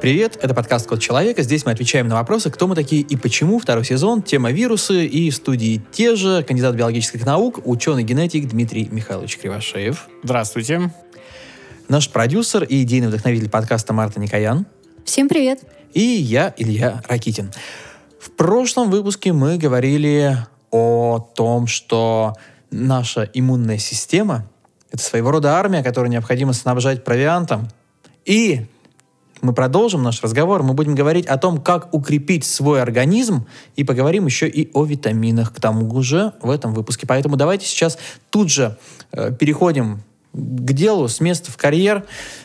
Привет, это подкаст «Код человека». Здесь мы отвечаем на вопросы, кто мы такие и почему. Второй сезон, тема вирусы и студии те же. Кандидат биологических наук, ученый-генетик Дмитрий Михайлович Кривошеев. Здравствуйте. Наш продюсер и идейный вдохновитель подкаста Марта Никоян. Всем привет. И я, Илья Ракитин. В прошлом выпуске мы говорили о том, что наша иммунная система — это своего рода армия, которую необходимо снабжать провиантом. И мы продолжим наш разговор. Мы будем говорить о том, как укрепить свой организм, и поговорим еще и о витаминах к тому же в этом выпуске. Поэтому давайте сейчас тут же э, переходим к делу, с места в карьер.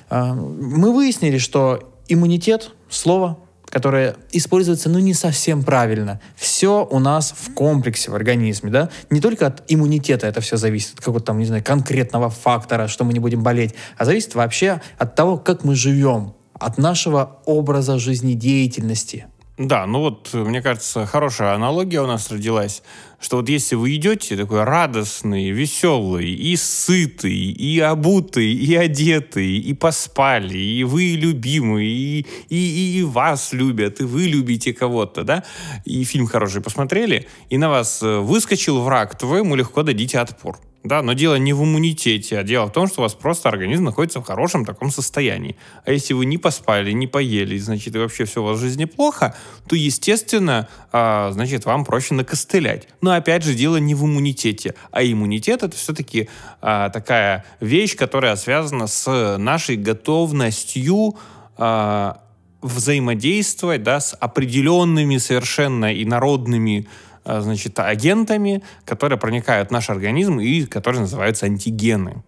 Э, мы выяснили, что иммунитет — слово, которое используется, ну, не совсем правильно. Все у нас в комплексе в организме, да? Не только от иммунитета это все зависит, от какого-то там, не знаю, конкретного фактора, что мы не будем болеть, а зависит вообще от того, как мы живем, от нашего образа жизнедеятельности. Да, ну вот, мне кажется, хорошая аналогия у нас родилась, что вот если вы идете такой радостный, веселый, и сытый, и обутый, и одетый, и поспали, и вы любимый, и, и, и вас любят, и вы любите кого-то, да, и фильм хороший посмотрели, и на вас э, выскочил враг, то вы ему легко дадите отпор. Да, но дело не в иммунитете, а дело в том, что у вас просто организм находится в хорошем таком состоянии. А если вы не поспали, не поели, значит, и вообще все у вас в жизни плохо, то, естественно, а, значит, вам проще накостылять. Но, опять же, дело не в иммунитете. А иммунитет — это все-таки а, такая вещь, которая связана с нашей готовностью а, взаимодействовать да, с определенными совершенно инородными Э, значит, агентами, которые проникают в наш организм и которые называются антигены.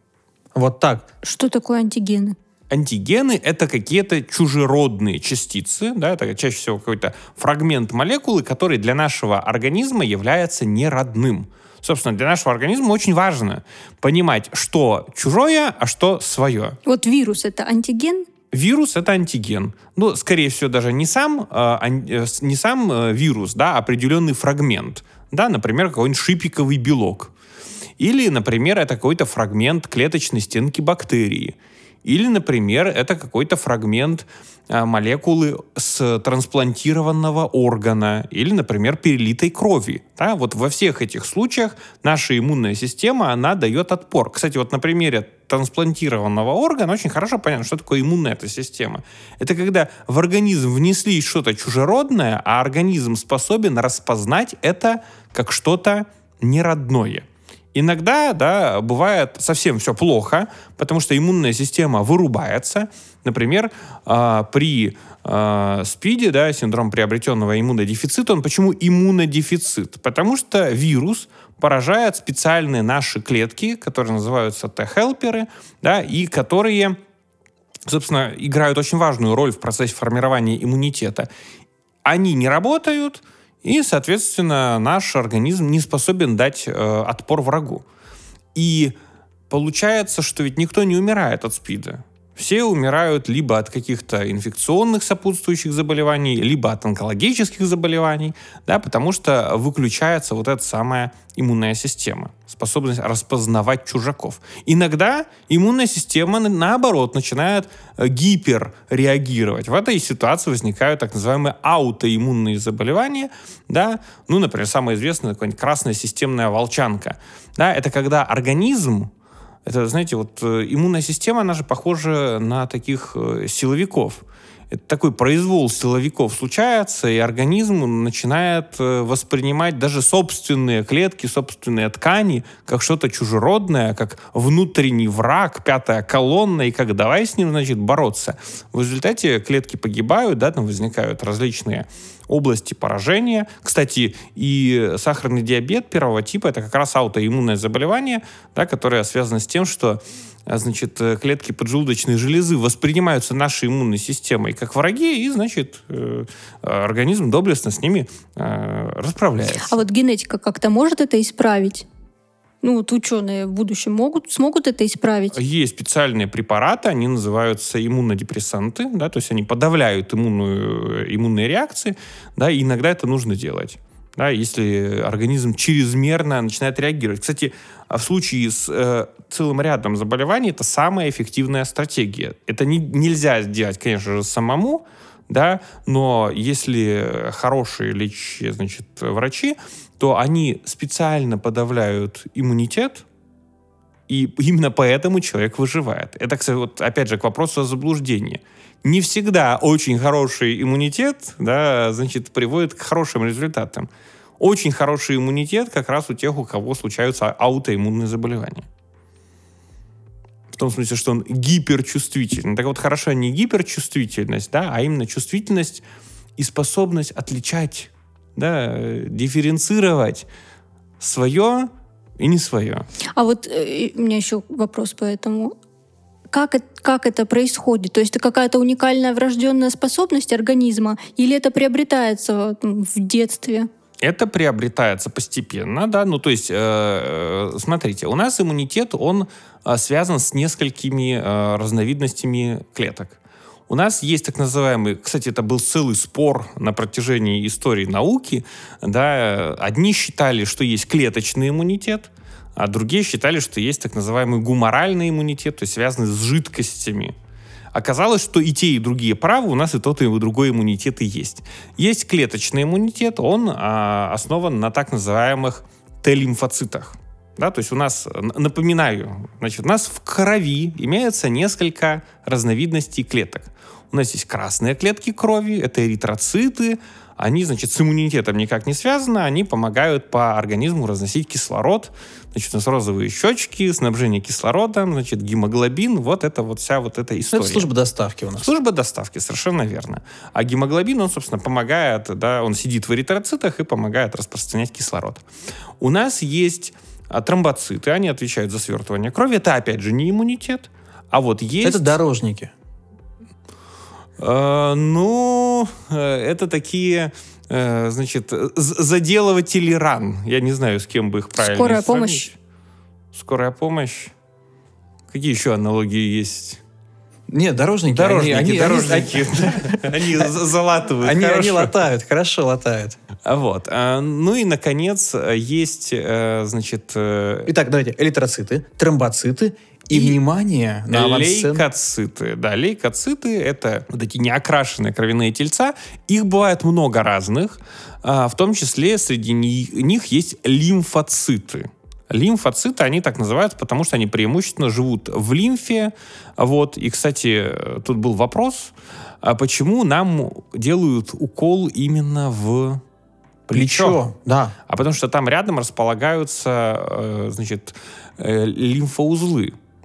Вот так. Что такое антигены? Антигены — это какие-то чужеродные частицы, да, это чаще всего какой-то фрагмент молекулы, который для нашего организма является неродным. Собственно, для нашего организма очень важно понимать, что чужое, а что свое. Вот вирус — это антиген? Вирус — это антиген. Ну, скорее всего, даже не сам, э, не сам э, вирус, да, а определенный фрагмент. Да, например, какой-нибудь шипиковый белок. Или, например, это какой-то фрагмент клеточной стенки бактерии. Или, например, это какой-то фрагмент а, молекулы с трансплантированного органа или, например, перелитой крови. Да? Вот во всех этих случаях наша иммунная система, она дает отпор. Кстати, вот на примере трансплантированного органа очень хорошо понятно, что такое иммунная эта система. Это когда в организм внесли что-то чужеродное, а организм способен распознать это как что-то неродное. Иногда, да, бывает совсем все плохо, потому что иммунная система вырубается. Например, э, при э, СПИДе, да, синдром приобретенного иммунодефицита, он почему иммунодефицит? Потому что вирус поражает специальные наши клетки, которые называются Т-хелперы, да, и которые собственно, играют очень важную роль в процессе формирования иммунитета. Они не работают, и, соответственно, наш организм не способен дать э, отпор врагу. И получается, что ведь никто не умирает от СПИДа. Все умирают либо от каких-то инфекционных сопутствующих заболеваний, либо от онкологических заболеваний, да, потому что выключается вот эта самая иммунная система, способность распознавать чужаков. Иногда иммунная система, наоборот, начинает э, гиперреагировать. В этой ситуации возникают так называемые аутоиммунные заболевания, да, ну, например, самое известное, какая-нибудь красная системная волчанка. Да, это когда организм это, знаете, вот э, иммунная система, она же похожа на таких э, силовиков. Это такой произвол силовиков случается, и организм начинает э, воспринимать даже собственные клетки, собственные ткани как что-то чужеродное, как внутренний враг, пятая колонна, и как давай с ним, значит, бороться. В результате клетки погибают, да, там возникают различные области поражения. Кстати, и сахарный диабет первого типа это как раз аутоиммунное заболевание, да, которое связано с тем, что а, значит, клетки поджелудочной железы воспринимаются нашей иммунной системой как враги, и, значит, э, организм доблестно с ними э, расправляется. А вот генетика как-то может это исправить? Ну, вот ученые в будущем могут, смогут это исправить? Есть специальные препараты, они называются иммунодепрессанты, да, то есть они подавляют иммунную, иммунные реакции, да, и иногда это нужно делать. Да, если организм чрезмерно начинает реагировать. Кстати, в случае с э, целым рядом заболеваний это самая эффективная стратегия. Это не, нельзя сделать, конечно же, самому, да, но если хорошие лечи, значит, врачи, то они специально подавляют иммунитет, и именно поэтому человек выживает. Это, кстати, вот опять же к вопросу о заблуждении. Не всегда очень хороший иммунитет, да, значит, приводит к хорошим результатам. Очень хороший иммунитет как раз у тех, у кого случаются аутоиммунные заболевания. В том смысле, что он гиперчувствительный. Так вот, хорошо не гиперчувствительность, да, а именно чувствительность и способность отличать, да, дифференцировать свое и не свое. А вот э, у меня еще вопрос по этому. Как, как это происходит? То есть это какая-то уникальная врожденная способность организма или это приобретается в детстве? Это приобретается постепенно, да, ну то есть, э, э, смотрите, у нас иммунитет, он э, связан с несколькими э, разновидностями клеток. У нас есть так называемый, кстати, это был целый спор на протяжении истории науки, да, одни считали, что есть клеточный иммунитет, а другие считали, что есть так называемый гуморальный иммунитет, то есть связанный с жидкостями. Оказалось, что и те, и другие правы, у нас и тот, и другой иммунитет и есть. Есть клеточный иммунитет, он а, основан на так называемых Т-лимфоцитах. Да, то есть у нас, напоминаю, значит, у нас в крови имеется несколько разновидностей клеток. У нас есть красные клетки крови, это эритроциты, они, значит, с иммунитетом никак не связаны, они помогают по организму разносить кислород. Значит, у нас розовые щечки, снабжение кислородом, значит, гемоглобин, вот это вот вся вот эта Ну, история. это служба доставки у нас. Служба доставки, совершенно верно. А гемоглобин, он, собственно, помогает, да, он сидит в эритроцитах и помогает распространять кислород. У нас есть а, тромбоциты, они отвечают за свертывание крови. Это, опять же, не иммунитет. А вот есть... Это дорожники. Э, ну, э, это такие, э, значит, заделыватели ран. Я не знаю, с кем бы их правильно Скорая сравнить. помощь? Скорая помощь. Какие еще аналогии есть? Нет, дорожники. Дорожники, они, они- дорожники. Они за- залатывают. Они, они хорошо. латают, хорошо латают. А Вот. А, Ну и, наконец, э, есть, значит, Итак, давайте. Эритроциты, тромбоциты и, И внимание на авансцену. лейкоциты. Да, лейкоциты — это вот эти неокрашенные кровяные тельца. Их бывает много разных. а, В том числе среди ни- них есть лимфоциты. Лимфоциты, они так называются, потому что они преимущественно живут в лимфе. Вот. И, кстати, тут был вопрос, а почему нам делают укол именно в плечо? Плечо, да. А потому что там рядом располагаются, э, значит, э,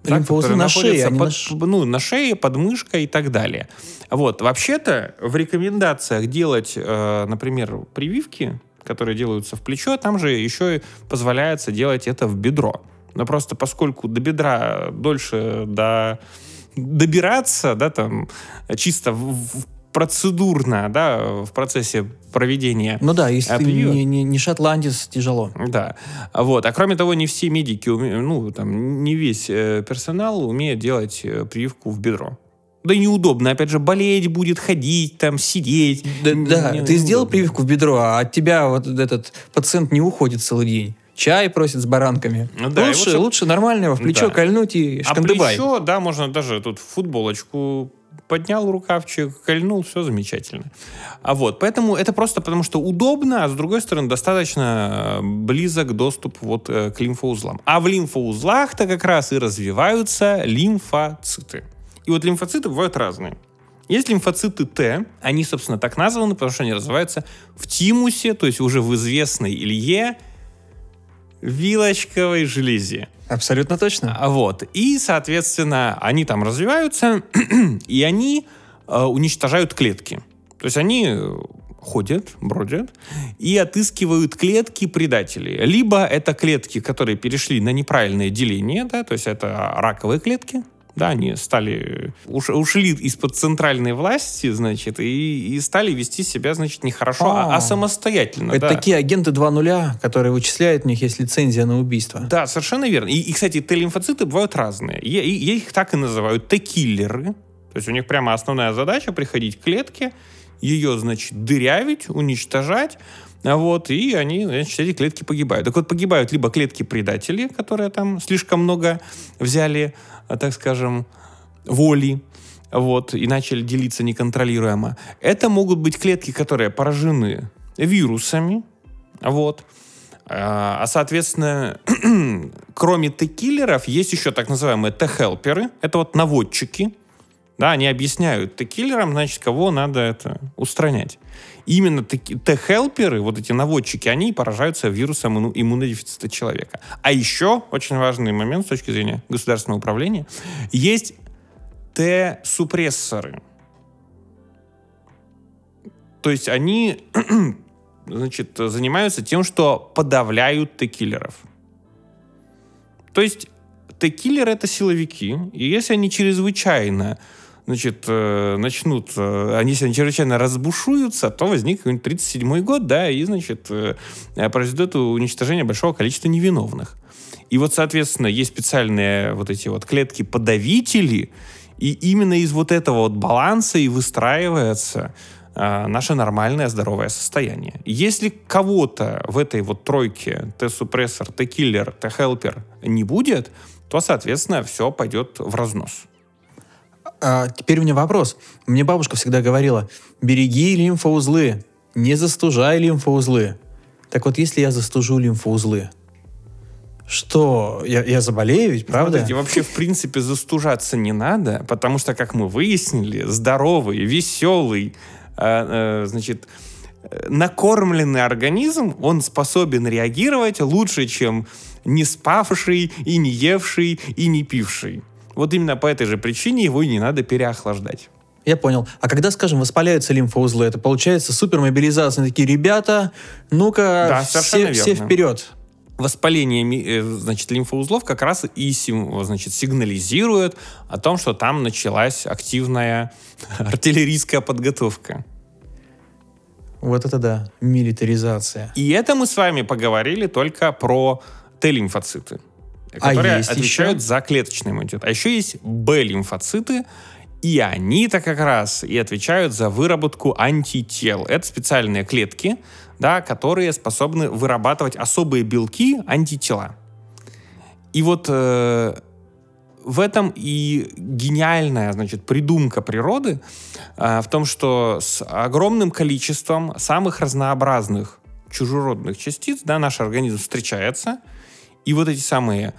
лимфоузлы. да, на шее, под- на ш- ну, на шее, под мышкой и так далее. Вот. Вообще-то в рекомендациях делать, э, например, прививки, которые делаются в плечо, там же еще и позволяется делать это в бедро. Но просто поскольку до бедра дольше до добираться, да, там, чисто в- в- процедурно, да, в процессе проведения Ну да, если А ты не, не- не шотландец, тяжело. да. А Вот. А кроме того, не все медики, ну, там, не весь э, персонал умеет делать э, прививку в бедро. Да и неудобно. Опять же, болеть будет, ходить, там, сидеть. Да, да, не- ты сделал прививку в бедро, а от тебя вот этот пациент не уходит целый день. Чай просит с баранками. Ну да, лучше, вот лучше нормального в плечо Да. кольнуть и А шкандыбай. плечо, да, можно даже тут футболочку поднял рукавчик, кольнул, все замечательно. А вот, поэтому это просто потому, что удобно, а с другой стороны достаточно э, близок доступ вот э, к лимфоузлам. А в лимфоузлах-то как раз и развиваются лимфоциты. И вот лимфоциты бывают разные. Есть лимфоциты Т, они, собственно, так названы, потому что они развиваются в тимусе, то есть уже в известной Илье вилочковой железе. Абсолютно точно. А Вот. И, соответственно, они там развиваются, и они э, уничтожают клетки. То есть они э, ходят, бродят и отыскивают клетки предателей. Либо это клетки, которые перешли на неправильное деление, да, то есть это раковые клетки, да, они стали, уш- ушли из-под центральной власти, значит, и, и стали вести себя, значит, не хорошо, а, а А. самостоятельно. Это да. такие агенты 2.0, которые вычисляют, у них есть лицензия на убийство. Да, совершенно верно. И, и, кстати, Т-лимфоциты бывают разные. Я, и- я их так и называю Т-киллеры. То есть у них прямо основная задача приходить к клетке, ее, значит, дырявить, уничтожать, а вот, и они, значит, эти клетки погибают. Так вот, погибают либо клетки-предатели, которые там слишком много взяли, так скажем, воли, вот, и начали делиться неконтролируемо. Это могут быть клетки, которые поражены вирусами, вот, а, а соответственно, кроме Т-киллеров, есть еще так называемые Т-хелперы. Это вот наводчики. Да, они объясняют Т-киллерам, значит, кого надо это устранять. Именно Т-хелперы, вот эти наводчики, они поражаются вирусом иммунодефицита человека. А еще, очень важный момент с точки зрения государственного управления, есть Т-супрессоры. То есть они значит, занимаются тем, что подавляют Т-киллеров. То есть Т-киллеры — это силовики, и если они чрезвычайно значит, э, начнут, э, они они чрезвычайно разбушуются, то возник 37-й год, да, и, значит, э, произойдет уничтожение большого количества невиновных. И вот, соответственно, есть специальные вот эти вот клетки-подавители, и именно из вот этого вот баланса и выстраивается наше нормальное здоровое состояние. Если кого-то в этой вот тройке Т-супрессор, Т-киллер, Т-хелпер не будет, то, соответственно, все пойдет в разнос. А, теперь у меня вопрос. Мне бабушка всегда говорила, береги лимфоузлы, не застужай лимфоузлы. Так вот, если я застужу лимфоузлы, что? Я, я заболею ведь, правда? Смотрите, вообще, в принципе, застужаться не надо, потому что, как мы выяснили, здоровый, веселый, э, э, значит, накормленный организм, он способен реагировать лучше, чем не спавший, и не евший, и не пивший. Вот именно по этой же причине его и не надо переохлаждать. Я понял. А когда, скажем, воспаляются лимфоузлы, это получается супермобилизация. Такие, ребята, ну-ка, да, все, все вперед воспаление э, значит, лимфоузлов как раз и значит, сигнализирует о том, что там началась активная артиллерийская подготовка. Вот это да, милитаризация. И это мы с вами поговорили только про Т-лимфоциты, которые а отвечают еще? за клеточный иммунитет. А еще есть Б-лимфоциты, и они-то как раз и отвечают за выработку антител. Это специальные клетки, да, которые способны вырабатывать особые белки, антитела. И вот э, в этом и гениальная, значит, придумка природы э, в том, что с огромным количеством самых разнообразных чужеродных частиц, да, наш организм встречается, и вот эти самые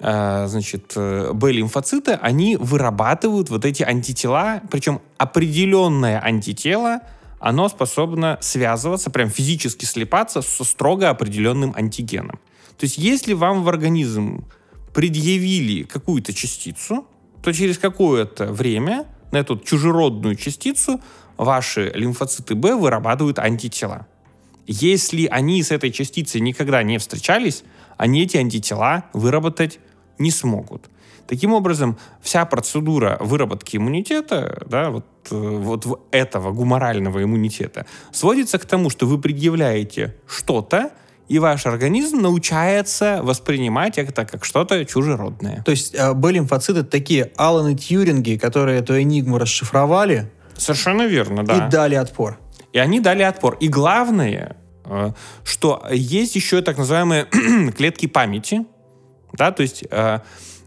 э, значит, э, Б-лимфоциты, они вырабатывают вот эти антитела, причем определенное антитело — оно способно связываться, прям физически слепаться со строго определенным антигеном. То есть если вам в организм предъявили какую-то частицу, то через какое-то время на эту чужеродную частицу ваши лимфоциты Б вырабатывают антитела. Если они с этой частицей никогда не встречались, они эти антитела выработать не смогут. Таким образом, вся процедура выработки иммунитета, да, вот, э, вот этого гуморального иммунитета, сводится к тому, что вы предъявляете что-то, и ваш организм научается воспринимать это как что-то чужеродное. То есть э, Б-лимфоциты такие Аланы Тьюринги, которые эту энигму расшифровали. Совершенно верно, да. И дали отпор. И они дали отпор. И главное, что есть еще так называемые клетки памяти, да, то есть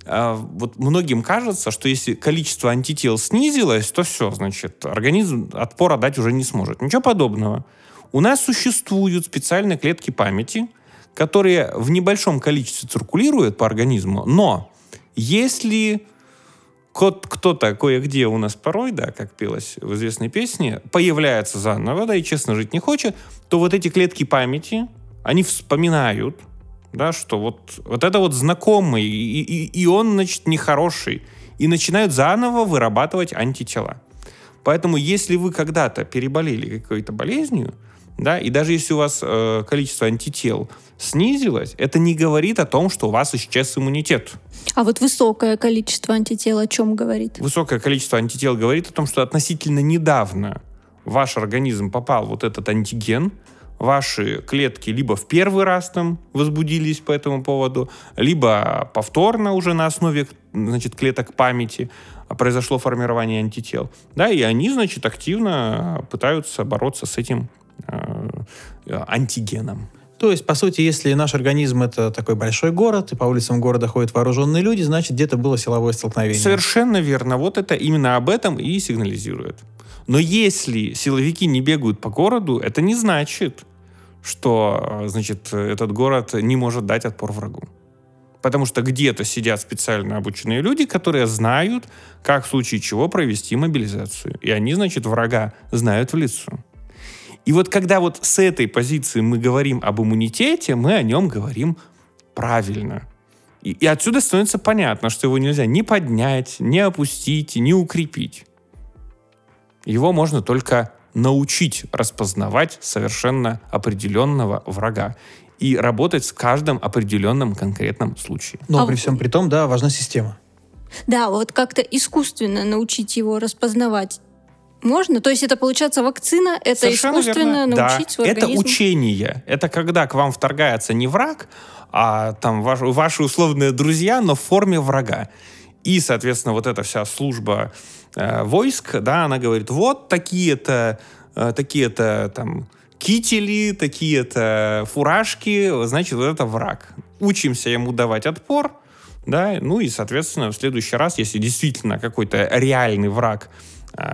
а, вот многим кажется, что если количество антител снизилось, то все, значит, организм отпора дать уже не сможет. Ничего подобного. У нас существуют специальные клетки памяти, которые в небольшом количестве циркулируют по организму, но если кто-то кое-где у нас порой, да, как пелось в известной песне, появляется заново, да, и честно жить не хочет, то вот эти клетки памяти, они вспоминают да, что вот, вот это вот знакомый, и, и, и он, значит, нехороший, и начинают заново вырабатывать антитела. Поэтому, если вы когда-то переболели какой-то болезнью, да, и даже если у вас э, количество антител снизилось, это не говорит о том, что у вас исчез иммунитет. А вот высокое количество антител о чем говорит? Высокое количество антител говорит о том, что относительно недавно в ваш организм попал вот этот антиген, ваши клетки либо в первый раз там возбудились по этому поводу, либо повторно уже на основе значит, клеток памяти произошло формирование антител. Да, и они, значит, активно пытаются бороться с этим антигеном. То есть, по сути, если наш организм это такой большой город, и по улицам города ходят вооруженные люди, значит, где-то было силовое столкновение. Совершенно верно. Вот это именно об этом и сигнализирует. Но если силовики не бегают по городу, это не значит, что, значит, этот город не может дать отпор врагу. Потому что где-то сидят специально обученные люди, которые знают, как в случае чего провести мобилизацию. И они, значит, врага знают в лицо. И вот когда вот с этой позиции мы говорим об иммунитете, мы о нем говорим правильно. И, и отсюда становится понятно, что его нельзя ни поднять, ни опустить, ни укрепить. Его можно только научить распознавать совершенно определенного врага и работать с каждым определенным конкретном случае. Но А при всем при том, да, важна система. Да, вот как-то искусственно научить его распознавать можно? То есть это получается вакцина, это Совершенно искусственно верно. научить да. свой Это организм? учение. Это когда к вам вторгается не враг, а там ваш- ваши условные друзья, но в форме врага. И, соответственно, вот эта вся служба э, войск, да, она говорит, вот такие-то, э, такие-то там кители, такие-то фуражки, значит, вот это враг. Учимся ему давать отпор, да, ну и, соответственно, в следующий раз, если действительно какой-то реальный враг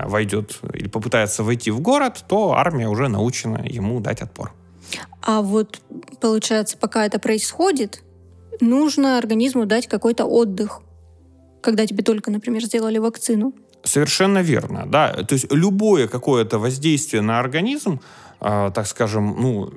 войдет или попытается войти в город, то армия уже научена ему дать отпор. А вот, получается, пока это происходит, нужно организму дать какой-то отдых. Когда тебе только, например, сделали вакцину. Совершенно верно, да. То есть любое какое-то воздействие на организм, э, так скажем, ну,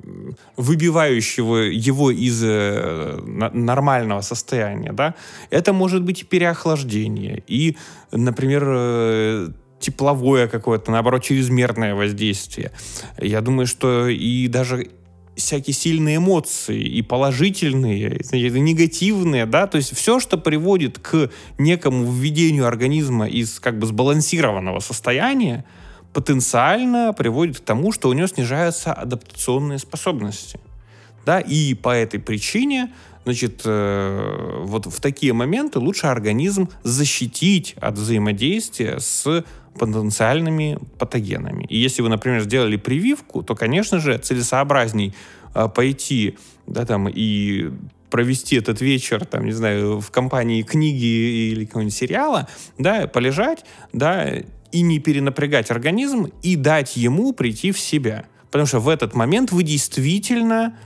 выбивающего его из э, нормального состояния, да, это может быть и переохлаждение, и, например, э, тепловое какое-то, наоборот, чрезмерное воздействие. Я думаю, что и даже всякие сильные эмоции, и положительные, и негативные, да, то есть все, что приводит к некому введению организма из как бы сбалансированного состояния, потенциально приводит к тому, что у него снижаются адаптационные способности. Да, и по этой причине, значит, э, вот в такие моменты лучше организм защитить от взаимодействия с потенциальными патогенами. И если вы, например, сделали прививку, то, конечно же, целесообразней э, пойти, да, там, и провести этот вечер, там, не знаю, в компании книги или какого-нибудь сериала, да, полежать, да, и не перенапрягать организм, и дать ему прийти в себя. Потому что в этот момент вы действительно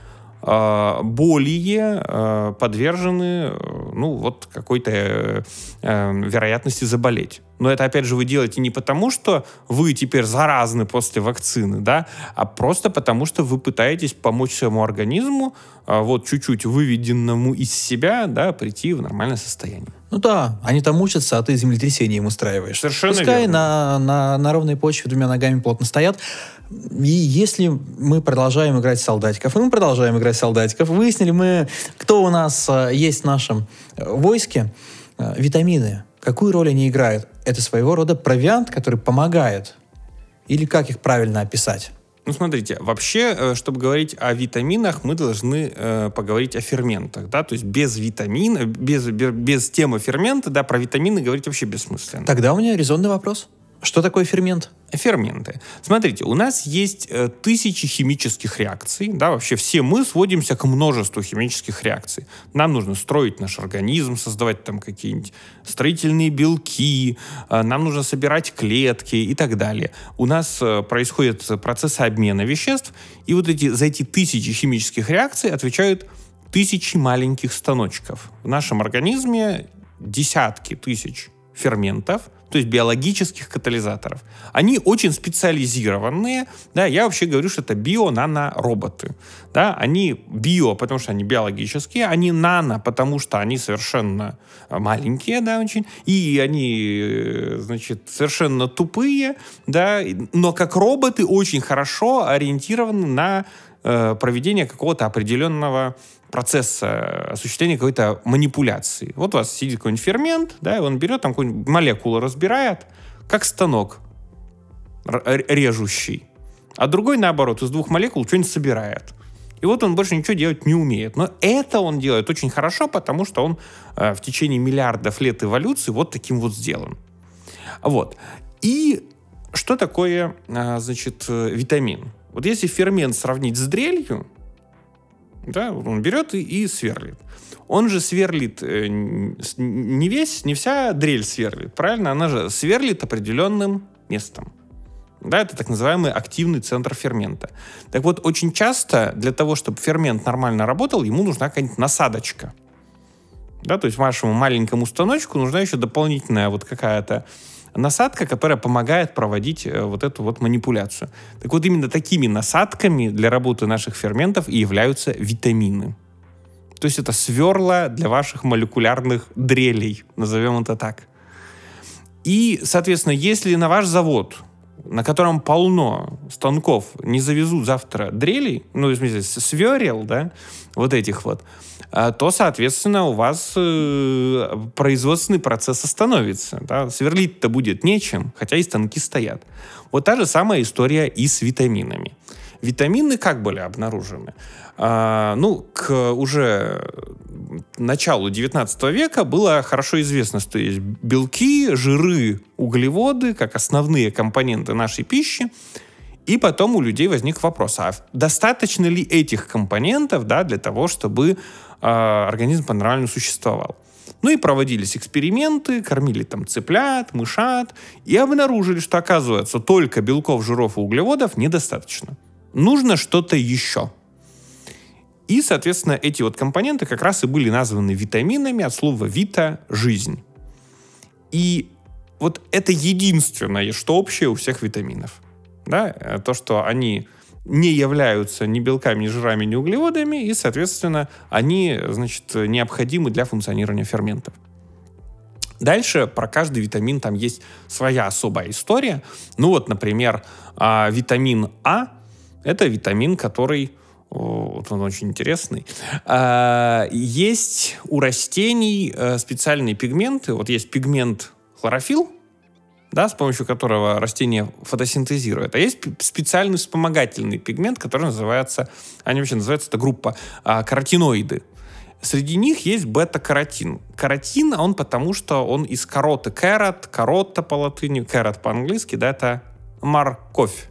более э, подвержены, э, ну, вот какой-то э, э, вероятности заболеть. Но это, опять же, вы делаете не потому, что вы теперь заразны после вакцины, да, а просто потому, что вы пытаетесь помочь своему организму, э, вот чуть-чуть выведенному из себя, да, прийти в нормальное состояние. Ну да, они там учатся, а ты землетрясение им устраиваешь. Совершенно Пускай верно. на, на, на ровной почве двумя ногами плотно стоят. И если мы продолжаем играть солдатиков, и мы продолжаем играть солдатиков, выяснили мы, кто у нас э, есть в нашем э, войске, э, витамины. Какую роль они играют? Это своего рода провиант, который помогает. Или как их правильно описать? Ну, смотрите, вообще, чтобы говорить о витаминах, мы должны э, поговорить о ферментах, да, то есть без витамина, без, бе- без темы фермента, да, про витамины говорить вообще бессмысленно. Тогда у меня резонный вопрос. Что такое фермент? Ферменты. Смотрите, у нас есть э, тысячи химических реакций, да, вообще все мы сводимся к множеству химических реакций. Нам нужно строить наш организм, создавать там какие-нибудь строительные белки, э, нам нужно собирать клетки и так далее. У нас э, происходят процессы обмена веществ, и вот эти, за эти тысячи химических реакций отвечают тысячи маленьких станочков. В нашем организме десятки тысяч ферментов, то есть биологических катализаторов. Они очень специализированные, да, я вообще говорю, что это био-нано-роботы, да, они био, потому что они биологические, они нано, потому что они совершенно э, маленькие, да, очень, и они, э, значит, совершенно тупые, да, но как роботы очень хорошо ориентированы на э, проведение какого-то определенного процесса осуществления какой-то манипуляции. Вот у вас сидит какой-нибудь фермент, да, и он берет там какую-нибудь молекулу, разбирает, как станок р- режущий. А другой, наоборот, из двух молекул что-нибудь собирает. И вот он больше ничего делать не умеет. Но это он делает очень хорошо, потому что он э, в течение миллиардов лет эволюции вот таким вот сделан. Вот. И что такое, э, значит, э, витамин? Вот если фермент сравнить с дрелью, Да, он берет и, и сверлит. Он же сверлит э, не весь, не вся дрель сверлит, правильно? Она же сверлит определенным местом. Да, это так называемый активный центр фермента. Так вот, очень часто для того, чтобы фермент нормально работал, ему нужна какая-нибудь насадочка. Да, то есть вашему маленькому станочку нужна еще дополнительная вот какая-то насадка, которая помогает проводить э, вот эту вот манипуляцию. Так вот, именно такими насадками для работы наших ферментов и являются витамины. То есть это сверла для ваших молекулярных дрелей, назовем это так. И, соответственно, если на ваш завод, на котором полно станков, не завезут завтра дрелей, ну, в смысле, сверел, да, вот этих вот, а, то, соответственно, у вас э, производственный процесс остановится. Да? Сверлить-то будет нечем, хотя и станки стоят. Вот та же самая история и с витаминами. Витамины как были обнаружены? А, ну, к уже началу 19 века было хорошо известно, что есть белки, жиры, углеводы, как основные компоненты нашей пищи, и потом у людей возник вопрос, а достаточно ли этих компонентов да, для того, чтобы э, организм по-нормальному существовал? Ну и проводились эксперименты, кормили там цыплят, мышат, и обнаружили, что, оказывается, только белков, жиров и углеводов недостаточно. Нужно что-то еще. И, соответственно, эти вот компоненты как раз и были названы витаминами от слова «вита» — «жизнь». И вот это единственное, что общее у всех витаминов да, э, то, что они не являются ни белками, ни жирами, ни углеводами, и, соответственно, они, значит, необходимы для функционирования ферментов. Дальше про каждый витамин там есть своя особая история. Ну вот, например, а, витамин А — это витамин, который вот он очень интересный. А, есть у растений э, специальные пигменты. Вот есть пигмент хлорофилл, да, с помощью которого растение фотосинтезирует. А есть специальный вспомогательный пигмент, который называется, они вообще называются, это группа а, каротиноиды. Среди них есть бета-каротин. Каротин, он потому что он из кароты. Carrot, карота по латыни, carrot по-английски, да, это морковь.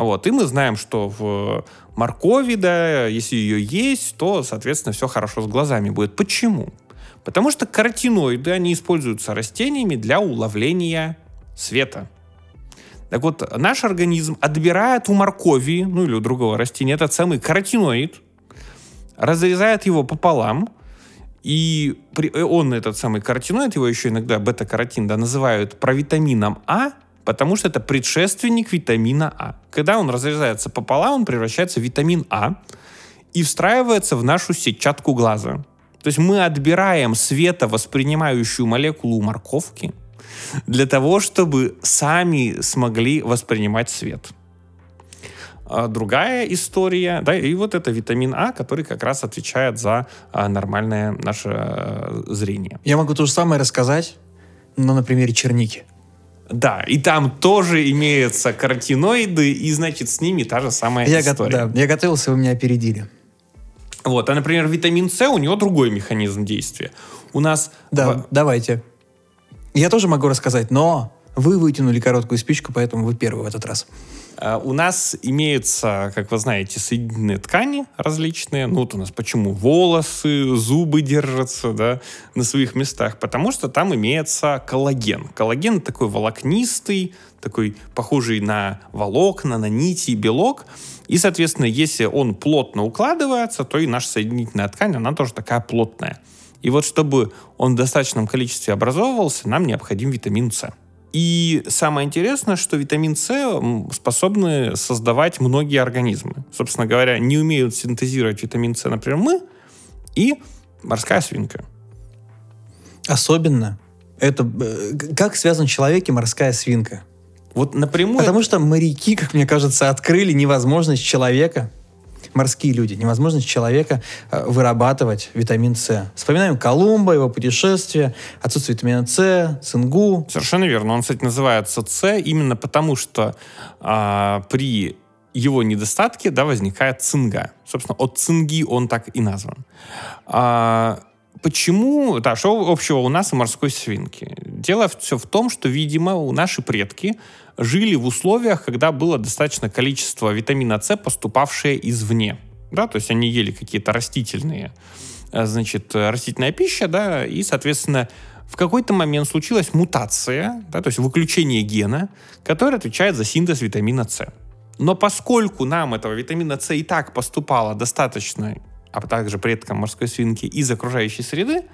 Вот. И мы знаем, что в моркови, да, если ее есть, то, соответственно, все хорошо с глазами будет. Почему? Потому что каротиноиды, они используются растениями для уловления света. Так вот, наш организм отбирает у моркови, ну или у другого растения, этот самый каротиноид, разрезает его пополам, и э, он, этот самый каротиноид, его еще иногда бета-каротин, да, называют провитамином А, потому что это предшественник витамина А. Когда он разрезается пополам, он превращается в витамин А и встраивается в нашу сетчатку глаза. То есть мы отбираем световоспринимающую молекулу морковки для того, чтобы сами смогли воспринимать свет. А другая история, да, и вот это витамин А, который как раз отвечает за а, нормальное наше а, зрение. Я могу то же самое рассказать, но на примере черники. Да, и там тоже имеются каротиноиды, и, значит, с ними та же самая я история. Го- да, я готовился, вы меня опередили. Вот, а, например, витамин С, у него другой механизм действия. У нас... Да, в... давайте. Я тоже могу рассказать, но вы вытянули короткую спичку, поэтому вы первый в этот раз. Uh, у нас имеются, как вы знаете, соединенные ткани различные. Ну, вот у нас почему волосы, зубы держатся, да, на своих местах? Потому что там имеется коллаген. Коллаген такой волокнистый, такой похожий на волокна, на нити, белок. И, соответственно, если он плотно укладывается, то и наша соединительная ткань, она тоже такая плотная. И вот чтобы он в достаточном количестве образовывался, нам необходим витамин С. И самое интересное, что витамин С способны создавать многие организмы. Собственно говоря, не умеют синтезировать витамин С, например, мы и морская свинка. Особенно это э, как связан человек и морская свинка? Вот напрямую... Потому что моряки, как мне кажется, открыли невозможность человека, морские люди, невозможность человека э, вырабатывать витамин С. Вспоминаем Колумба, его путешествие, отсутствие витамина С, цингу. Совершенно верно. Он, кстати, называется С именно потому, что а, при его недостатке да, возникает цинга. Собственно, от цинги он так и назван. А, Почему, да, что общего у нас и морской свинки? Дело все в том, что, видимо, наши предки жили в условиях, когда было достаточно количество витамина С, поступавшее извне. Да, то есть они ели какие-то растительные, э, значит, растительная пища, да, и, соответственно, в какой-то момент случилась мутация, да, то есть выключение гена, который отвечает за синтез витамина С. Но поскольку нам этого витамина С и так поступало достаточно, а также предкам морской свинки из окружающей среды,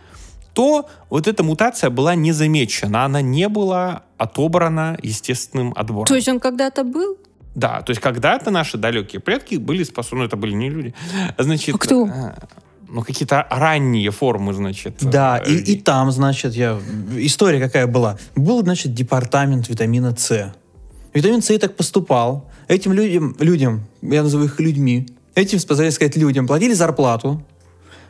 то вот эта мутация была не замечена, она не была отобрана естественным отбором. То есть он когда-то был? Да, то есть когда-то наши далекие предки были способны, это были не люди, значит... А кто? э, Ну, какие-то ранние формы, значит. Да, э, и, и там, значит, я... История какая была. Был, значит, департамент витамина С. Витамин С и так поступал. Этим людям, людям, я называю их людьми, этим, позволяю сказать, людям платили зарплату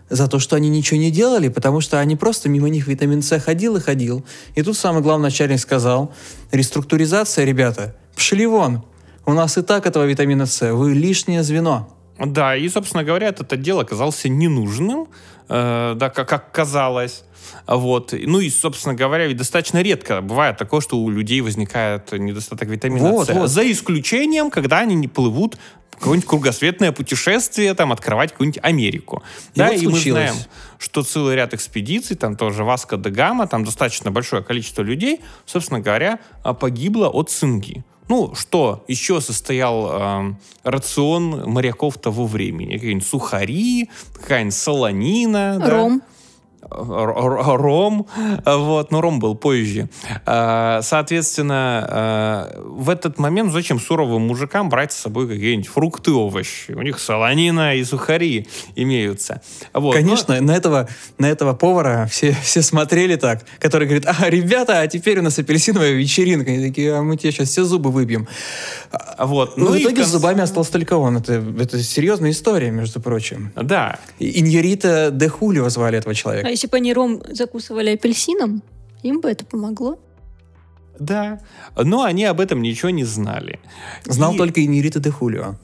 за то, что они ничего не делали, потому что они просто мимо них витамин С ходил и ходил. И тут самый главный начальник сказал, реструктуризация, ребята, пошли вон. У нас и так этого витамина С, вы лишнее звено. Да, и, собственно говоря, этот отдел оказался ненужным, э, да, как, как казалось. Вот. Ну и, собственно говоря, ведь достаточно редко бывает такое, что у людей возникает недостаток витамина Вот, С. вот. За исключением, когда они не плывут какое-нибудь кругосветное путешествие, там, открывать какую-нибудь Америку. И да, вот и мы случилось. знаем, что целый ряд экспедиций, там тоже Васко де Гама, там достаточно большое количество людей, собственно говоря, а, погибло от цинги. Ну, что еще состоял э, рацион моряков того времени? Какие-нибудь сухари, какая-нибудь солонина. да? Ром. Р- ром, вот, но ром был позже. А, Соответственно, а, в этот момент зачем суровым мужикам брать с собой какие-нибудь фрукты, овощи? У них солонина и сухари имеются. Вот. Конечно, на этого, на этого повара все, все смотрели так, который говорит, а, ребята, а теперь у нас апельсиновая вечеринка. Они такие, а мы тебе сейчас все зубы выбьем. Но- вот. Ну, в и итоге кон- с зубами остался только он. Это, это серьезная история, между прочим. Да, И- Иньорита де Хулио звали этого человека. Если бы они ром закусывали апельсином, им бы это помогло. да. Но они об этом ничего не знали. Знал И- только Иньорита де Хулио.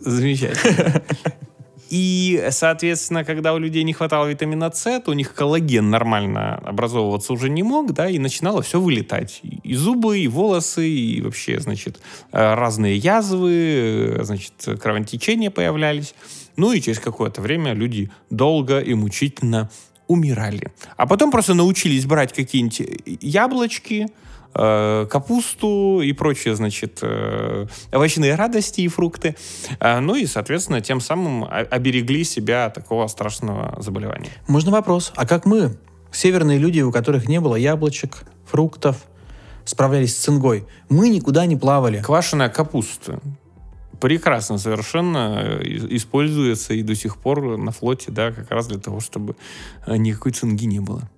Замечательно. И, соответственно, когда у людей не хватало витамина С, то у них коллаген нормально образовываться уже не мог, да, и начинало все вылетать. И и зубы, и волосы, и вообще, значит, э, разные язвы, э, значит, кровотечения появлялись. Ну и через какое-то время люди долго и мучительно умирали. А потом просто научились брать какие-нибудь яблочки, э, капусту и прочие, значит, э, овощные радости и фрукты. Ну и, соответственно, тем самым оберегли себя от такого страшного заболевания. Можно вопрос, а как мы, северные люди, у которых не было яблочек, фруктов, справлялись с цингой? Мы никуда не плавали. Квашеная капуста прекрасно совершенно э, используется и до сих пор на флоте, да, как раз для того, чтобы э, никакой цинги не было.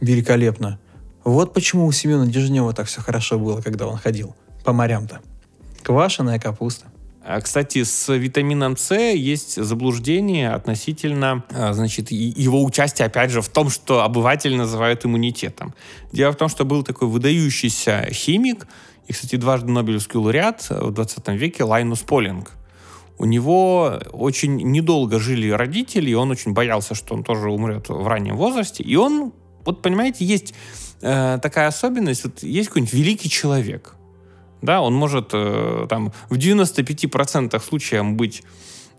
Великолепно. Вот почему у Семена Дежнева так все хорошо было, когда он ходил по морям-то. Квашеная капуста. А, Кстати, с витамином С есть заблуждение относительно, а, значит, его участия, опять же, в том, что обыватели называют иммунитетом. Дело в том, что был такой выдающийся химик, и, кстати, дважды Нобелевский лауреат в 20 веке Лайнус Полинг. У него очень недолго жили родители, и он очень боялся, что он тоже умрет в раннем возрасте. И он, вот понимаете, есть э, такая особенность, вот есть какой-нибудь великий человек, да, он может э, там в 95% случаев быть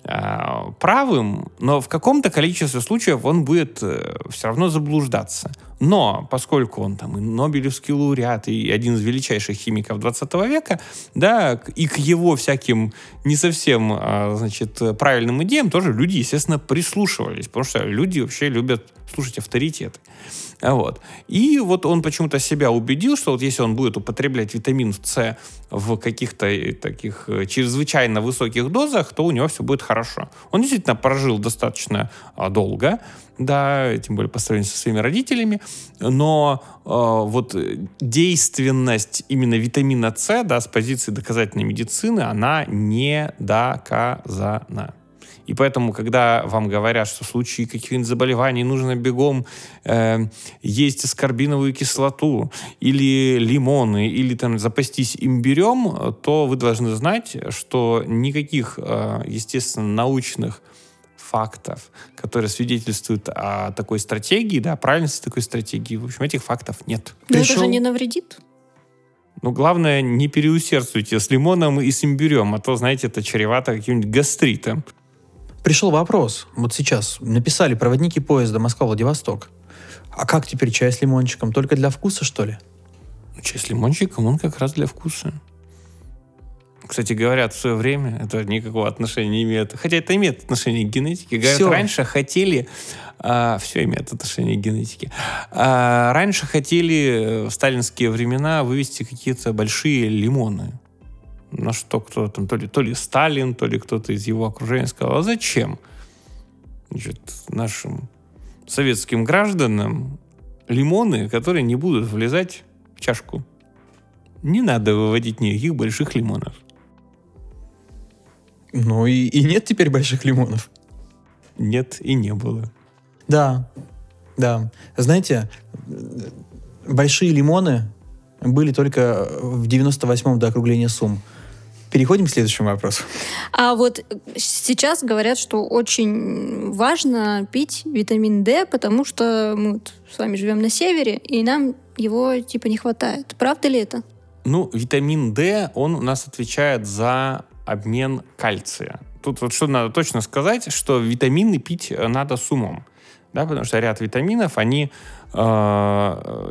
э, правым, но в каком-то количестве случаев он будет все равно заблуждаться. Но поскольку он там и Нобелевский лауреат, и один из величайших химиков 20 века, да, и к его всяким не совсем, а, значит, правильным идеям тоже люди, естественно, прислушивались, потому что люди вообще любят слушать авторитеты. А Вот. И вот он почему-то себя убедил, что вот если он будет употреблять витамин С в каких-то э, таких э, чрезвычайно высоких дозах, то у него все будет хорошо. Он действительно прожил достаточно а, долго, да, тем более по сравнению со своими родителями, но э, вот э, действенность именно витамина С, да, с позиции доказательной медицины, она не доказана. И поэтому, когда вам говорят, что в случае каких-нибудь заболеваний нужно бегом э, есть аскорбиновую кислоту или лимоны, или там запастись имбирем, э, то вы должны знать, что никаких, э, естественно, научных фактов, которые свидетельствуют о такой стратегии, да, о правильности такой стратегии, в общем, этих фактов нет. Но это Пришел- же не навредит. Но главное, не переусердствуйте с лимоном и с имбирем, а то, знаете, это чревато каким-нибудь гастритом. пришел вопрос. Вот сейчас написали проводники поезда Москва-Владивосток. А как теперь чай с лимончиком? Только для вкуса, что ли? Чай с лимончиком, он как раз для вкуса. Кстати, говорят, в свое время это никакого отношения не имеет. Хотя это имеет отношение к генетике. Говорят, Всё. раньше хотели... а, все имеет отношение к генетике. А, раньше хотели э, в сталинские времена вывести какие-то большие лимоны. На что кто там, то ли, то ли Сталин, то ли кто-то из его окружения сказал, а зачем? Значит, нашим советским гражданам лимоны, которые не будут влезать в чашку. Не надо выводить никаких больших лимонов. Ну и, и нет теперь больших лимонов. Нет и не было. Да, да. Знаете, большие лимоны были только в 98-м до округления сумм. Переходим к следующему вопросу. А вот сейчас говорят, что очень важно пить витамин D, потому что мы вот с вами живем на севере, и нам его типа не хватает. Правда ли это? Ну, витамин D, он у нас отвечает за обмен кальция. Тут вот что надо точно сказать, что витамины пить э, надо с умом. Да, потому что ряд витаминов, они э,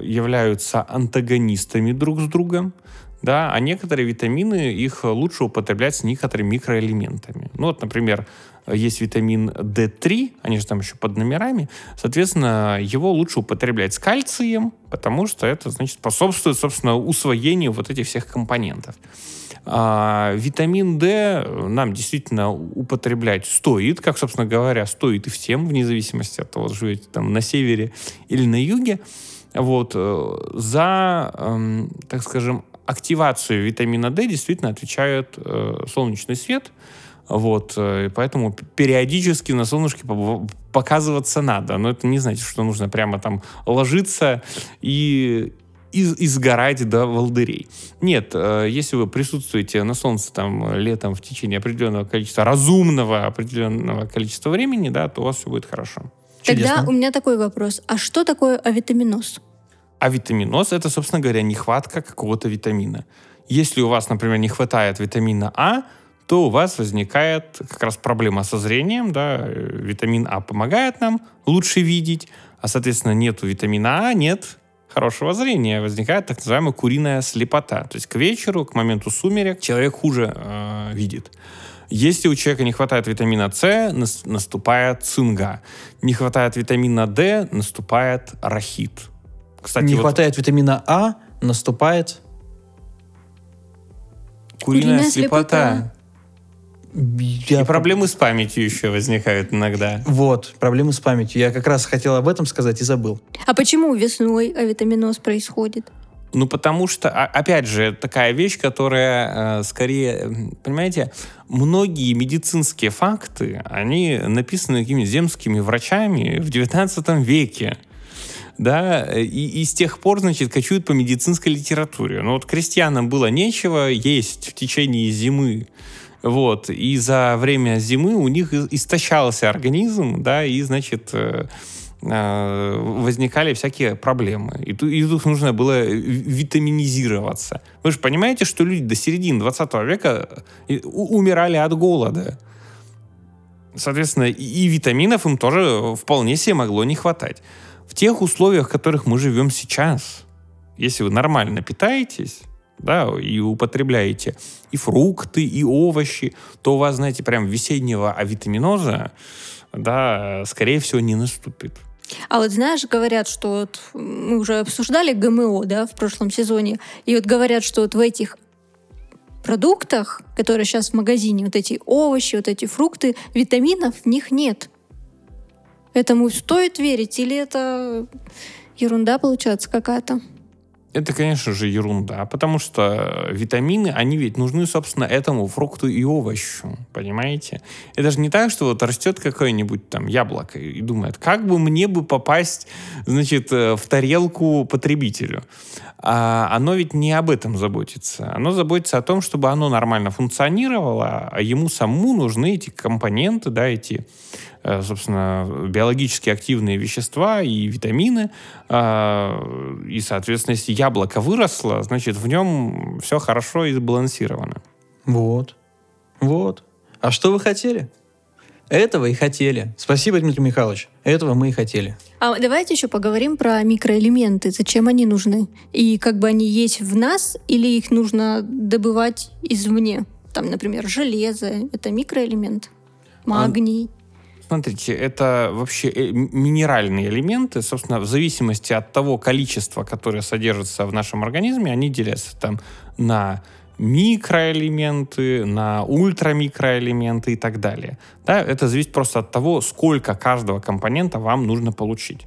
являются антагонистами друг с другом. Да, а некоторые витамины, их лучше употреблять с некоторыми микроэлементами. Ну вот, например, есть витамин D3, они же там еще под номерами, соответственно, его лучше употреблять с кальцием, потому что это, значит, способствует, собственно, усвоению вот этих всех компонентов. А, витамин D нам действительно употреблять стоит, как, собственно говоря, стоит и всем, вне зависимости от того, живете там на севере или на юге. Вот, э, за, эм, так скажем, активацию витамина D действительно отвечает э, солнечный свет. Вот, э, поэтому периодически на солнышке показываться надо. Но это не значит, что нужно прямо там ложиться и, и, и сгорать до волдырей. Нет, э, если вы присутствуете на солнце там летом в течение определенного количества, разумного определенного количества времени, да, то у вас все будет хорошо. Тогда Чудесно. у меня такой вопрос. А что такое авитаминоз? А витаминоз это, собственно говоря, нехватка какого-то витамина. Если у вас, например, не хватает витамина А, то у вас возникает как раз проблема со зрением, да, э, витамин А помогает нам лучше видеть, а, соответственно, нету витамина А, нет хорошего зрения, возникает так называемая куриная слепота. То есть к вечеру, к моменту сумерек человек хуже э, видит. Если у человека не хватает витамина С, нас- наступает цинга. Не хватает витамина D, наступает рахит. Кстати, не вот хватает витамина А, наступает... куриная, Куриная слепота. Я И проблемы с памятью еще возникают иногда. Вот, проблемы с памятью. Я как раз хотел об этом сказать и забыл. А почему весной авитаминоз происходит? Ну, потому что, а- опять же, такая вещь, которая э, скорее, понимаете, многие медицинские факты, они написаны какими-то земскими врачами в 19 веке. Да, и, и с тех пор, значит, кочуют по медицинской литературе. Но вот крестьянам было нечего есть в течение зимы. Вот, и за время зимы у них истощался организм, да, и, значит, э, э, возникали всякие проблемы. И, ту- и тут нужно было ви- витаминизироваться. Вы же понимаете, что люди до середины 20 века э, умирали от голода. Соответственно, и витаминов им тоже вполне себе могло не хватать. В тех условиях, в которых мы живем сейчас, если вы нормально питаетесь, да, и употребляете и фрукты, и овощи, то у вас, знаете, прям весеннего авитаминоза, да, скорее всего, не наступит. А вот знаешь, говорят, что вот мы уже обсуждали ГМО, да, в прошлом сезоне, и вот говорят, что вот в этих продуктах, которые сейчас в магазине, вот эти овощи, вот эти фрукты, витаминов в них нет. Этому стоит верить или это ерунда получается какая-то? Это, конечно же, ерунда, потому что витамины, они ведь нужны, собственно, этому фрукту и овощу, понимаете? Это же не так, что вот растет какое-нибудь там яблоко и думает, как бы мне бы попасть, значит, э, в тарелку потребителю. А оно ведь не об этом заботится. Оно заботится о том, чтобы оно нормально функционировало, а ему самому нужны эти компоненты, да, эти собственно, биологически активные вещества и витамины. а, И, соответственно, если яблоко выросло, значит, в нем все хорошо и сбалансировано. Вот. Вот. А что вы хотели? Этого и хотели. Спасибо, Дмитрий Михайлович. Этого мы и хотели. А давайте еще поговорим про микроэлементы. Зачем они нужны? И как бы они есть в нас, или их нужно добывать извне? Там, например, железо — это микроэлемент. Магний. Смотрите, это вообще э, минеральные элементы, собственно, в зависимости от того количества, которое содержится в нашем организме, они делятся там на микроэлементы, на ультрамикроэлементы и так далее. Да, это зависит просто от того, сколько каждого компонента вам нужно получить.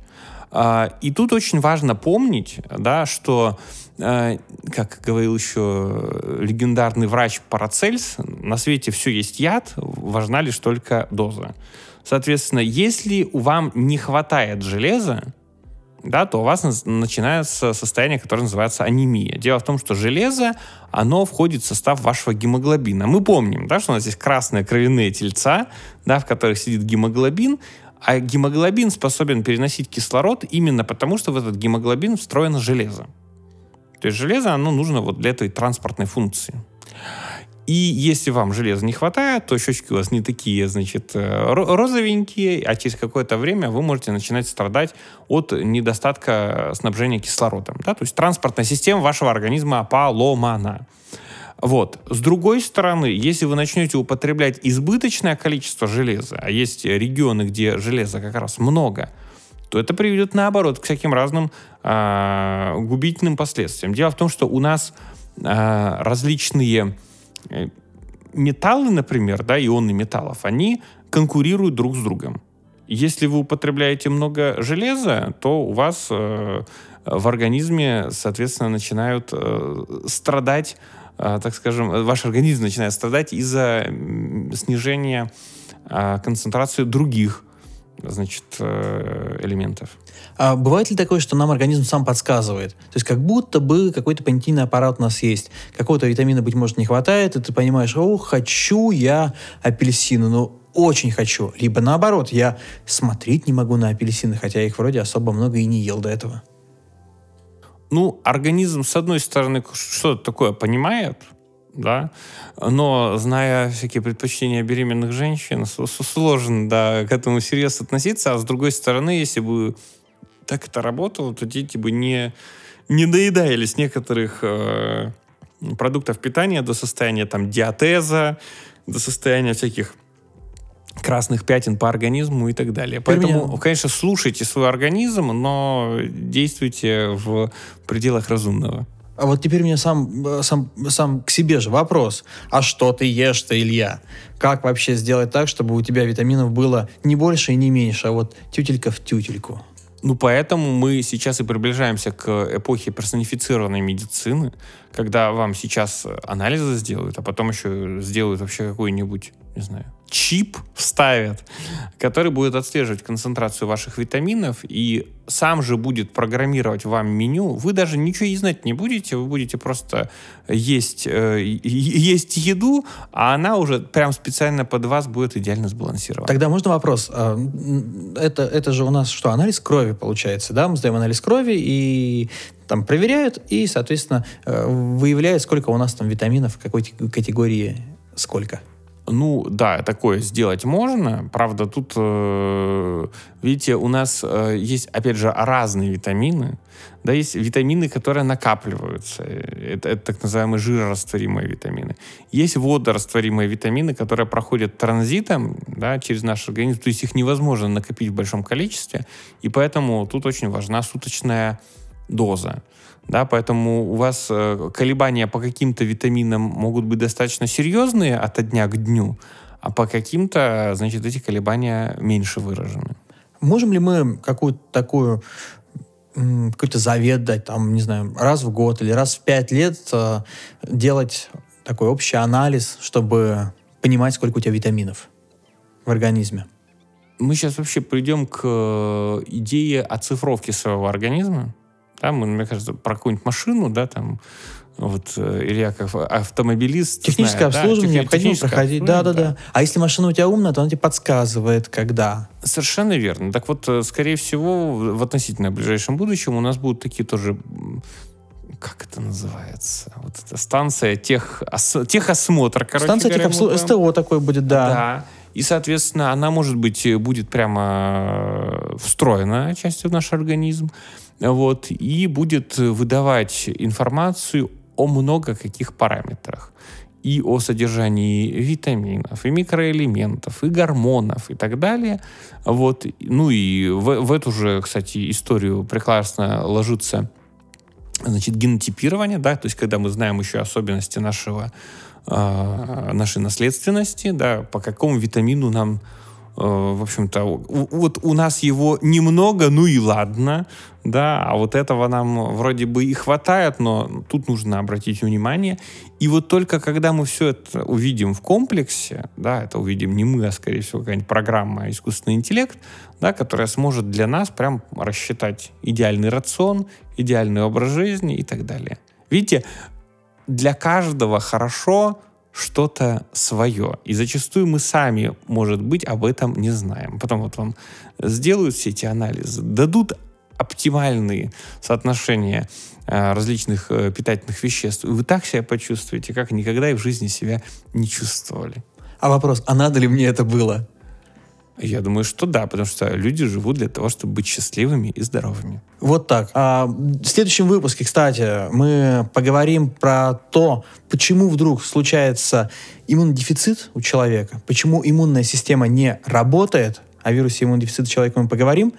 А, И тут очень важно помнить, да, что, э, как говорил еще легендарный врач Парацельс, на свете все есть яд, важна лишь только доза. Соответственно, если вам не хватает железа, да, то у вас на- начинается состояние, которое называется анемия. Дело в том, что железо, оно входит в состав вашего гемоглобина. Мы помним, да, что у нас есть красные кровяные тельца, да, в которых сидит гемоглобин, а гемоглобин способен переносить кислород именно потому, что в этот гемоглобин встроено железо. То есть железо, оно нужно вот для этой транспортной функции. И если вам железа не хватает, то щечки у вас не такие, значит, э, ро- розовенькие, а через какое-то время вы можете начинать страдать от недостатка снабжения кислородом. Да? То есть транспортная система вашего организма поломана. Вот. С другой стороны, если вы начнете употреблять избыточное количество железа, а есть регионы, где железа как раз много, то это приведет наоборот к всяким разным а, губительным последствиям. Дело в том, что у нас а, различные э, металлы, например, да, ионы металлов, они конкурируют друг с другом. Если вы употребляете много железа, то у вас э, в организме, соответственно, начинают э, страдать, э, так скажем, э, ваш организм начинает страдать из-за снижения э, концентрации других, значит, э, элементов. А бывает ли такое, что нам организм сам подсказывает? То есть как будто бы какой-то понятийный аппарат у нас есть. Какого-то витамина, быть может, не хватает, и ты понимаешь, о, хочу я апельсины, ну, очень хочу. Либо наоборот, я смотреть не могу на апельсины, хотя их вроде особо много и не ел до этого. Ну, организм, с одной стороны, что-то такое понимает, да, но зная всякие предпочтения беременных женщин, сложно, да, к этому серьезно относиться, а с другой стороны, если бы так это работало, то дети бы не, не доедались некоторых э, продуктов питания до состояния там диатеза, до состояния всяких красных пятен по организму и так далее. Поэтому, меня- конечно, слушайте свой организм, но действуйте в пределах разумного. А вот теперь мне сам, э, сам, сам к себе же вопрос. А что ты ешь-то, Илья? Как вообще сделать так, чтобы у тебя витаминов было не больше и не меньше, а вот тютелька в тютельку? Ну, поэтому мы сейчас и приближаемся к эпохе персонифицированной медицины, когда вам сейчас анализы сделают, а потом еще сделают вообще какой-нибудь, не знаю, чип вставят, который будет отслеживать концентрацию ваших витаминов и сам же будет программировать вам меню. Вы даже ничего и знать не будете, вы будете просто есть, э, есть еду, а она уже прям специально под вас будет идеально сбалансирована. Тогда можно вопрос? А, Это, это же у нас что, анализ крови получается, да? Мы сдаем анализ крови и там проверяют, и, соответственно, э, выявляют, сколько у нас там витаминов, в какой те- категории сколько. Ну, да, такое сделать можно. Правда, тут, э, видите, у нас э, есть, опять же, разные витамины. Да, есть витамины, которые накапливаются. Это, это так называемые жирорастворимые витамины. Есть водорастворимые витамины, которые проходят транзитом да, через наш организм. То есть их невозможно накопить в большом количестве. И поэтому тут очень важна суточная доза. Да, поэтому у вас э, колебания по каким-то витаминам могут быть достаточно серьезные от дня к дню, а по каким-то, значит, эти колебания меньше выражены. Можем ли мы какую-то такую какой-то завет дать, там, не знаю, раз в год или раз в пять лет э, делать такой общий анализ, чтобы понимать, сколько у тебя витаминов в организме? Мы сейчас вообще придем к э, идее оцифровки своего организма. Да, мы, мне кажется, про какую-нибудь машину, да, там, вот э, Илья как автомобилист. Техническое да, обслуживание техни- необходимо техническое проходить. Да, да, да. А если машина у тебя умная, то она тебе подсказывает, когда. Совершенно верно. Так вот, э, скорее всего, в относительно ближайшем будущем у нас будут такие тоже как это называется? Вот эта станция тех, техосмотр, короче Станция говоря, техобслу- СТО такой будет, да. Да. И, соответственно, она, может быть, будет прямо встроена частью в наш организм, вот, и будет выдавать информацию о много каких параметрах и о содержании витаминов, и микроэлементов, и гормонов, и так далее. Вот. Ну и в, в эту же, кстати, историю прекрасно ложится значит, генотипирование, да, то есть когда мы знаем еще особенности нашего, э, нашей наследственности, да, по какому витамину нам в общем-то, вот у нас его немного, ну и ладно, да, а вот этого нам вроде бы и хватает, но тут нужно обратить внимание. И вот только когда мы все это увидим в комплексе, да, это увидим не мы, а скорее всего какая-нибудь программа искусственный интеллект, да, которая сможет для нас прям рассчитать идеальный рацион, идеальный образ жизни и так далее. Видите, для каждого хорошо что-то свое. И зачастую мы сами, может быть, об этом не знаем. Потом вот вам сделают все эти анализы, дадут оптимальные соотношения э, различных э, питательных веществ, и вы так себя почувствуете, как никогда и в жизни себя не чувствовали. А вопрос, а надо ли мне это было? Я думаю, что да, потому что люди живут для того, чтобы быть счастливыми и здоровыми. Вот так. А в следующем выпуске, кстати, мы поговорим про то, почему вдруг случается иммунодефицит у человека, почему иммунная система не работает, о вирусе иммунодефицита человека мы поговорим.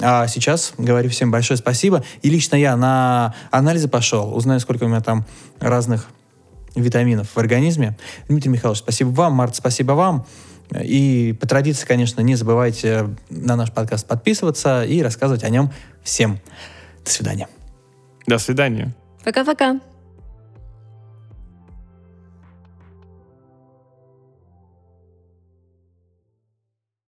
А сейчас говорю всем большое спасибо. И лично я на анализы пошел, узнаю, сколько у меня там разных витаминов в организме. Дмитрий Михайлович, спасибо вам. Март, спасибо вам. И по традиции, конечно, не забывайте на наш подкаст подписываться и рассказывать о нем всем. До свидания. До свидания. Пока-пока.